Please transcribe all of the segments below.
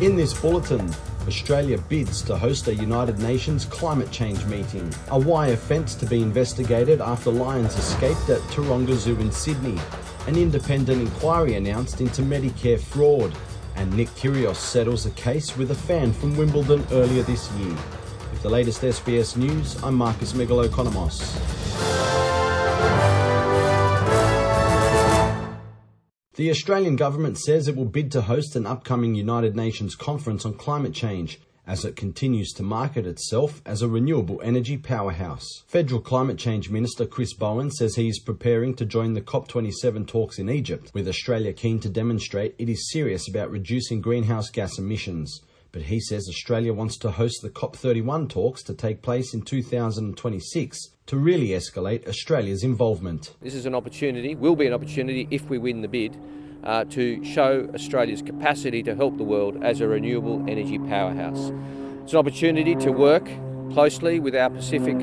In this bulletin, Australia bids to host a United Nations climate change meeting. A wire fence to be investigated after lions escaped at Taronga Zoo in Sydney. An independent inquiry announced into Medicare fraud. And Nick Kyrgios settles a case with a fan from Wimbledon earlier this year. With the latest SBS news, I'm Marcus Megalokonomos. The Australian government says it will bid to host an upcoming United Nations conference on climate change as it continues to market itself as a renewable energy powerhouse. Federal Climate Change Minister Chris Bowen says he is preparing to join the COP27 talks in Egypt, with Australia keen to demonstrate it is serious about reducing greenhouse gas emissions. But he says Australia wants to host the COP31 talks to take place in 2026 to really escalate Australia's involvement. This is an opportunity, will be an opportunity if we win the bid, uh, to show Australia's capacity to help the world as a renewable energy powerhouse. It's an opportunity to work closely with our Pacific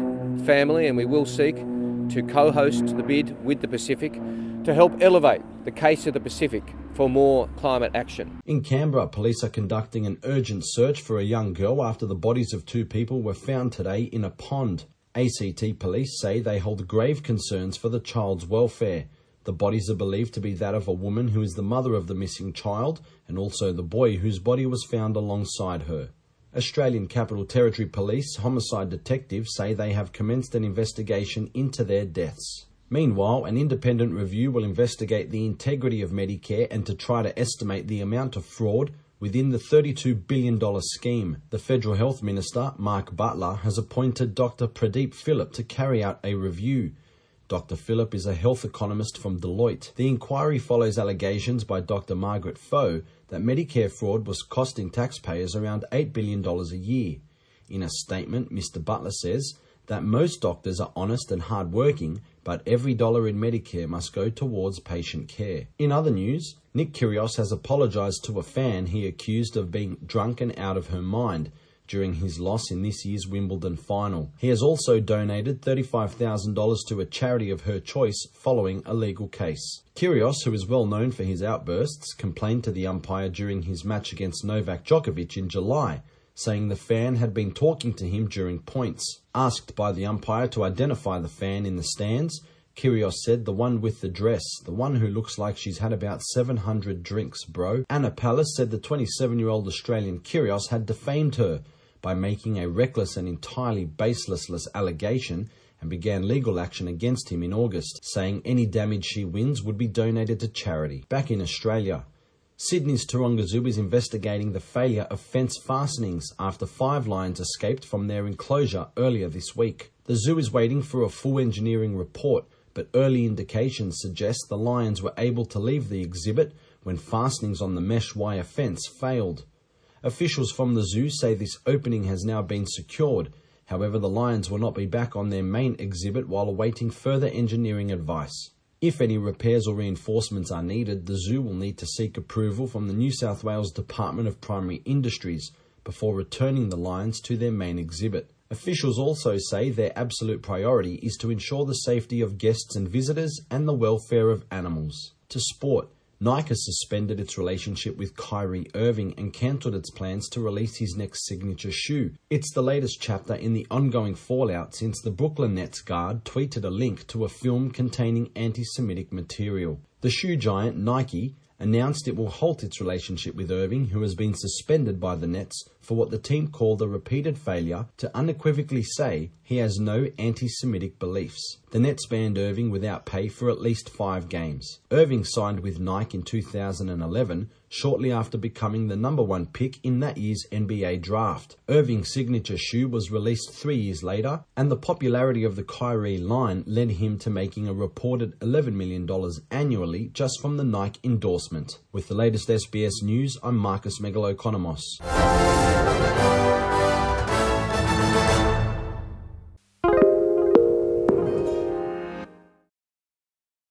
family, and we will seek to co host the bid with the Pacific to help elevate the case of the Pacific for more climate action. In Canberra, police are conducting an urgent search for a young girl after the bodies of two people were found today in a pond. ACT police say they hold grave concerns for the child's welfare. The bodies are believed to be that of a woman who is the mother of the missing child and also the boy whose body was found alongside her. Australian Capital Territory Police homicide detectives say they have commenced an investigation into their deaths. Meanwhile, an independent review will investigate the integrity of Medicare and to try to estimate the amount of fraud Within the $32 billion scheme, the Federal Health Minister, Mark Butler, has appointed Dr. Pradeep Philip to carry out a review. Dr. Philip is a health economist from Deloitte. The inquiry follows allegations by Dr. Margaret Faux that Medicare fraud was costing taxpayers around $8 billion a year. In a statement, Mr. Butler says that most doctors are honest and hardworking, but every dollar in Medicare must go towards patient care. In other news, Nick Kyrgios has apologised to a fan he accused of being drunk and out of her mind during his loss in this year's Wimbledon final. He has also donated $35,000 to a charity of her choice following a legal case. Kyrgios, who is well known for his outbursts, complained to the umpire during his match against Novak Djokovic in July saying the fan had been talking to him during points. Asked by the umpire to identify the fan in the stands, Kyrgios said the one with the dress, the one who looks like she's had about 700 drinks, bro. Anna Palus said the 27 year old Australian Kyrgios had defamed her by making a reckless and entirely baseless allegation and began legal action against him in August, saying any damage she wins would be donated to charity. Back in Australia, Sydney's Taronga Zoo is investigating the failure of fence fastenings after five lions escaped from their enclosure earlier this week. The zoo is waiting for a full engineering report, but early indications suggest the lions were able to leave the exhibit when fastenings on the mesh wire fence failed. Officials from the zoo say this opening has now been secured. However, the lions will not be back on their main exhibit while awaiting further engineering advice. If any repairs or reinforcements are needed, the zoo will need to seek approval from the New South Wales Department of Primary Industries before returning the lions to their main exhibit. Officials also say their absolute priority is to ensure the safety of guests and visitors and the welfare of animals. To sport, Nike suspended its relationship with Kyrie Irving and cancelled its plans to release his next signature shoe. It's the latest chapter in the ongoing fallout since the Brooklyn Nets guard tweeted a link to a film containing anti Semitic material. The shoe giant Nike announced it will halt its relationship with Irving, who has been suspended by the Nets for what the team called a repeated failure to unequivocally say he has no anti Semitic beliefs. The Nets banned Irving without pay for at least five games. Irving signed with Nike in 2011 shortly after becoming the number one pick in that year's NBA draft. Irving's signature shoe was released three years later, and the popularity of the Kyrie line led him to making a reported $11 million annually just from the Nike endorsement. With the latest SBS news, I'm Marcus Megalokonomos.